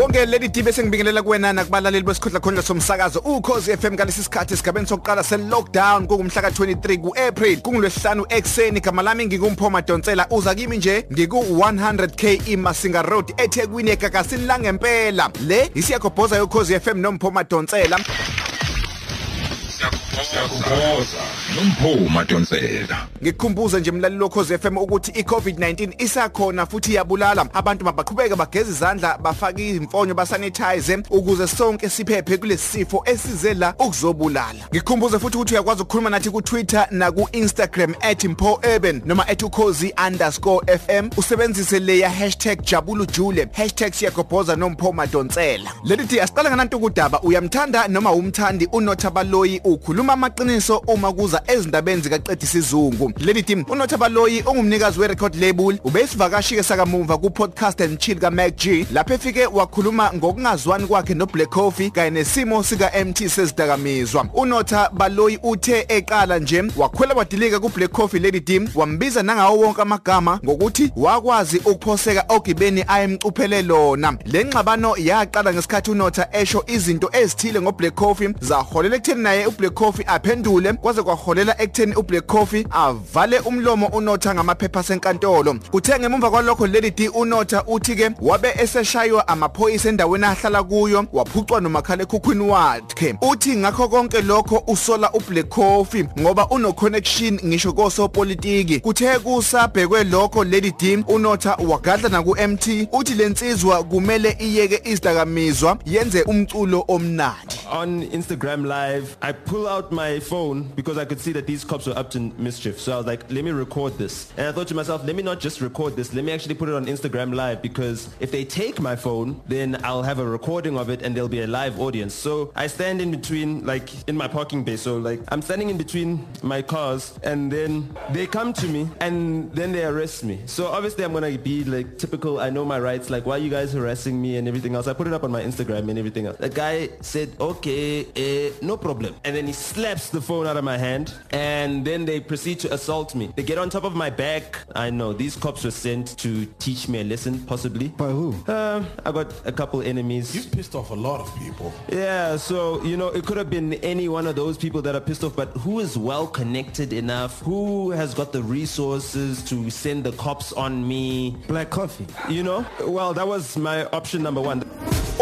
ngibonge leli dibe sengibingelela kuwena nakubalaleli besikhundla khondla somsakazo ukhozi FM ngalesi sikhathi esigabeni sokuqala se lockdown kungumhla ka23 kuApril kungolwesihlanu ekseni gama lami ngikumpho Donsela uza kimi nje ngiku 100k iMasinga Road eThekwini egagasini la ngempela le isiyagobhoza yokhozi FM nompho Donsela siyakukhoza nomphuma Donsela ngikukhumbuze nje mlaleli lokhozi FM ukuthi i-COVID-19 isakhona futhi iyabulala. Abantu mabaqhubeke bageze izandla bafake imfonyo basanitize ukuze sonke siphephe kulesi sifo esize la ukuzobulala. Ngikukhumbuze futhi ukuthi uyakwazi ukukhuluma nathi ku naku-instagram at Instagram @mpourban noma @ukhozi_fm usebenzise leya #jabulujule #siyagobhoza nompho madonsela leli thi asiqala ngananto kudaba uyamthanda noma umthandi unothabaloyi ukhuluma amaqiniso uma kuza ezindabeni zikaqedisa isizungu leli team unothabaloyi ongumnikazi werecord label ubesivakashike sakamumva ku podcast and chill ka Mac G. Lapho efike wakhuluma ngokungazwani kwakhe no Black Coffee kanye nesimo sika MT sezidakamizwa unotha baloyi uthe eqala nje wakhwela wadilika ku Black Coffee lady team wambiza nangawo wonke amagama ngokuthi wakwazi ukuphoseka ogibeni ayemcuphele lona. Lengxabano yaqala ngesikhathi unotha esho izinto ezithile ngo Black Coffee zaholela ekutheni naye u Black Coffee aphendule kwaze kwaholela ekutheni u Black Coffee avale umlomo unotha ngamaphepha senkantolo. Kuthe ngemumva kwalokho lady D unotha uthi ke wabe eseshaywa amaphoyisa endaweni ahlala kuyo waphucwa nomakhala ekhukhwini wakhe. Uthi ngakho konke lokho usola u Black Coffee ngoba uno connection ngisho kosopolitiki. Kuthe kusabhekwe lokho lady D unotha wagadla na ku MT uthi lensizwa kumele iyeke izidakamizwa yenze umculo omnandi. On Instagram live, I pull out my phone because I could see that these cops were up to mischief. So I was like, let me record this. And I thought to myself, let me not just record this, let me actually put it on Instagram live because if they take my phone, then I'll have a recording of it and there'll be a live audience. So I stand in between, like in my parking bay. So like I'm standing in between my cars and then they come to me and then they arrest me. So obviously I'm going to be like typical, I know my rights, like why are you guys harassing me and everything else. I put it up on my Instagram and everything else. The guy said, okay, uh, no problem. And then he slaps the phone out of my hand and then they proceed to assault me. They get on top of my back. I know these cops were sent to teach me a lesson, possibly. By who? Uh, I got a couple enemies. You've pissed off a lot of people. Yeah, so, you know, it could have been any one of those people that are pissed off, but who is well connected enough? Who has got the resources to send the cops on me? Black coffee. You know? Well, that was my option number one.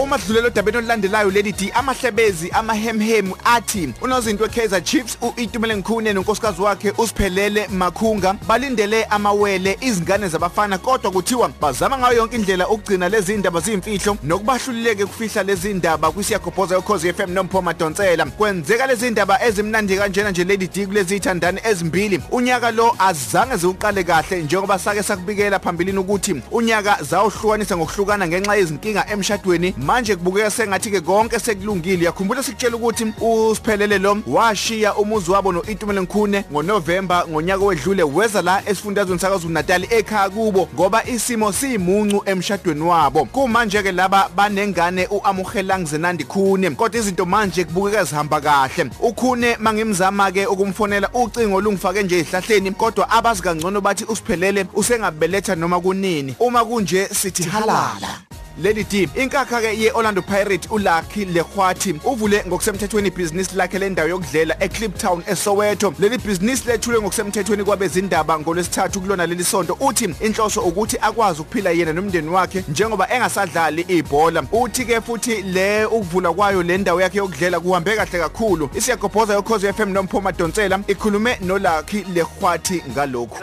Uma sidlulela odabeni olulandelayo leli di amahlebezi amahemhem athi unozinto weKaizer Chiefs uItumele Nkhune nonkosikazi wakhe usiphelele Makhunga balindele amawele izingane zabafana kodwa kuthiwa bazama ngayo yonke indlela ukugcina lezi indaba zimfihlo nokubahlulileke ukufihla lezi indaba kwisiyagobhoza yokhozi FM nompho Madonsela. Kwenzeka lezi indaba ezimnandi kanjena nje lady D kulezi ithandane ezimbili. Unyaka lo azange ziuqale kahle njengoba sake sakubikela phambilini ukuthi unyaka zawuhlukanisa ngokuhlukana ngenxa yezinkinga emshadweni. Manje kubukeka sengathi ke konke sekulungile. Yakhumbula sikutshela ukuthi usiphelele lo washiya umuzi wabo noItumele Nkhune ngoNovember ngonyaka wedlule weza la esifundazweni sakaZulu Natal ekhaya kubo ngoba isimo simuncu emshadweni wabo. Kumanje ke laba banengane uAmuhela Ngizenandi Khune kodwa izinto manje kubukeka zihamba kahle. Ukhune mangimzama ke ukumfonela ucingo olungifake nje ehlahleni kodwa abazi kangcono bathi usiphelele usengabeletha noma kunini. Uma kunje sithi halala. Leli d inkakha ke ye-orlando pirate uLucky Lekhwathi uvule ngokusemthethweni ibhizinisi lakhe lendawo yokudlela eCliptown eSoweto. Leli bhizinisi lethulwe ngokusemthethweni kwabezindaba ngolwesithathu kulona leli sonto. Uthi inhloso ukuthi akwazi ukuphila yena nomndeni wakhe njengoba engasadlali ibhola. Uthi ke futhi le ukuvula kwayo le ndawo yakhe yokudlela kuhambe kahle kakhulu. Isiyagobhoza yokhozi FM nomphoma donsela ikhulume noLucky Lekhwathi ngalokhu.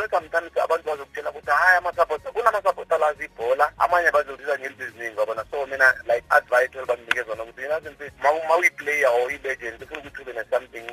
Abantu bazokutshela ukuthi hayi amasapota kunama-supporter lazi ibhola amanye bazodlisa ngelibhiziningi ngabona so mina like advice elibanikeza zona ukuthi yena zinto ma uyi-player or i-legend ufuna ukuthi ube ne-something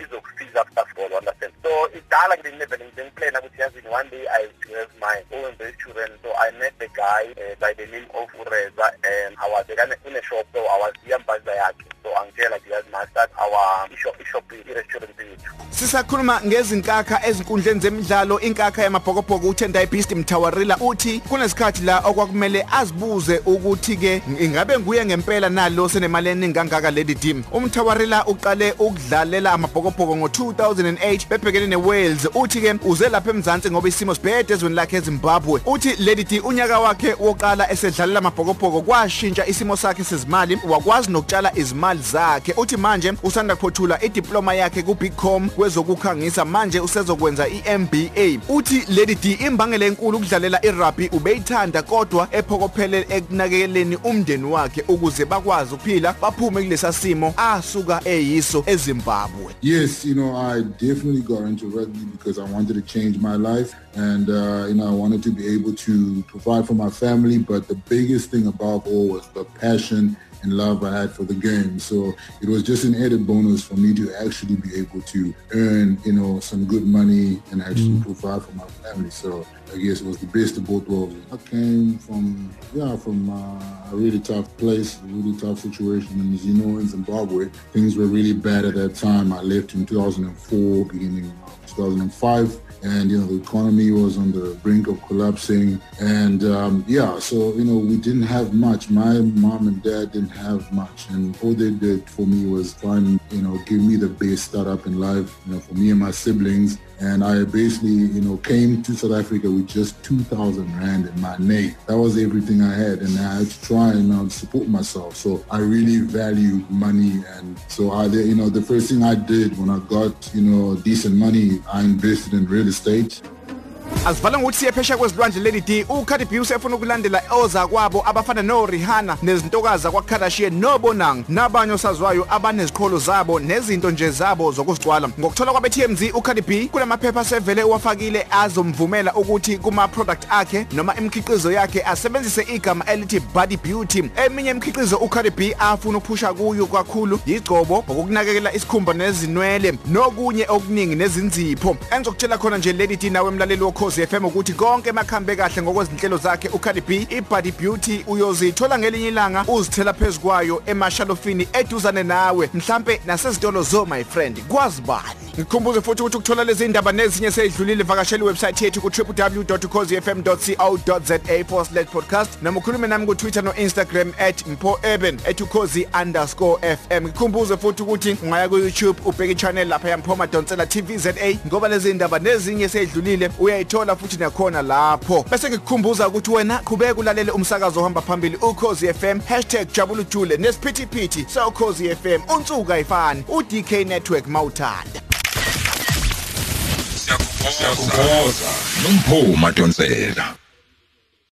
izokusiza after football understand? So idala nje never ngiplana ukuthi yazini one day i have mine owenze i-children so i met the guy uh, by the name of ureza and awabekane une-shop so i was awaziyambaza yakhe so angitshela nje yazi ma start our ishop ishop i-restaurant yethu Sisakhuluma ngezinkakha ezinkundleni zemidlalo. Inkakha yamabhokobhoko uTendai Beast Mtawarila uthi kunesikhathi la okwakumele azibuze ukuthi ke ingabe nguye ngempela nalo senemali eningi kangaka lady team. Umthawarila uqale ukudlalela amabhokobhoko ngo2008 bebhekene neWales. Uthi ke uze lapha eMzansi ngoba isimo sibhede ezweni lakhe eZimbabwe. Uthi lady D unyaka wakhe woqala esedlalela amabhokobhoko kwashintsha isimo sakhe sezimali. Wakwazi nokutshala izimali zakhe uthi manje usanda kuphothula idiploma yakhe kuBigcom kwezokukhangisa manje usezokwenza iMBA uthi lady D imbangela enkulu ukudlalela irugby ubeyithanda kodwa ephokophele ekunakekeleni umndeni wakhe ukuze bakwazi ukuphila baphume kulesa simo asuka eyiso eZimbabwe Yes, you know, I definitely got into rugby because I wanted to change my life and, uh, you know, I wanted to be able to provide for my family. But the biggest thing above all was the passion and love I had for the game. So it was just an added bonus for me to actually be able to earn, you know, some good money and actually provide for my family. So I guess it was the best of both worlds. I came from, yeah, from uh, a really tough place, a really tough situation. And as you know, in Zimbabwe, things were really bad at that time. I left in 2004, beginning of 2005 and you know the economy was on the brink of collapsing. And um, yeah so you know we didn't have much. My mom and dad didn't have much. And all they did for me was and you know give me the best start up in life you know for me and my siblings and I basically, you know, came to South Africa with just 2,000 Rand in my name. That was everything I had and I had to try and um, support myself. So I really valued money and so I, you know, the first thing I did when I got, you know, decent money, I invested in real estate. Asivala ngokuthi siye phesha kwezilwandle lady D uCardi B usefuna ukulandela oza kwabo abafana no Rihanna nezintokazi kwaKardashian noBonang nabanye osazwayo abanezikholo zabo nezinto nje zabo zokuzicwala ngokuthola kwabe TMZ uCardi B kulamaphepha sevele uwafakile azomvumela ukuthi kuma product akhe noma imikhiqizo yakhe asebenzise igama elithi Body Beauty. Eminye imikhiqizo uCardi B afuna ukuphusha kuyo kakhulu igcobo ngokunakekela isikhumba nezinwele nokunye okuningi nezinzipho. Engizokutshela khona nje lady D nawe emlaleli wokhozi FM ukuthi konke emakhambe kahle ngokwezinhlelo zakhe uCardi B iBody Beauty uyozithola ngelinye ilanga uzithela phezukwayo emashalofini eduzane nawe mhlambe nasezitolo zo my friend. Kwazi bani? Ngikhumbuze futhi ukuthi ukuthola lezi ndaba nezinye seyidlulile vakashela iwebsite yethu ku www.ukhozifm.co.za/podcast noma ukhulume nami ku Twitter no Instagram @mpoeben @ukhozi_fm ngikhumbuze futhi ukuthi ungaya ku YouTube ubheke channel lapha yamphoma Donsela TVZA ngoba lezi ndaba nezinye seyidlulile uyayithola futhi nakhona lapho. Bese ngikukhumbuza ukuthi wena qhubeka ulalele umsakazo ohamba phambili ukhozi FM #jabulujule nesiphithiphithi sokhozi FM unsuka ifani uDK network mawuthanda. Siyakuboza nomphuma Donsela.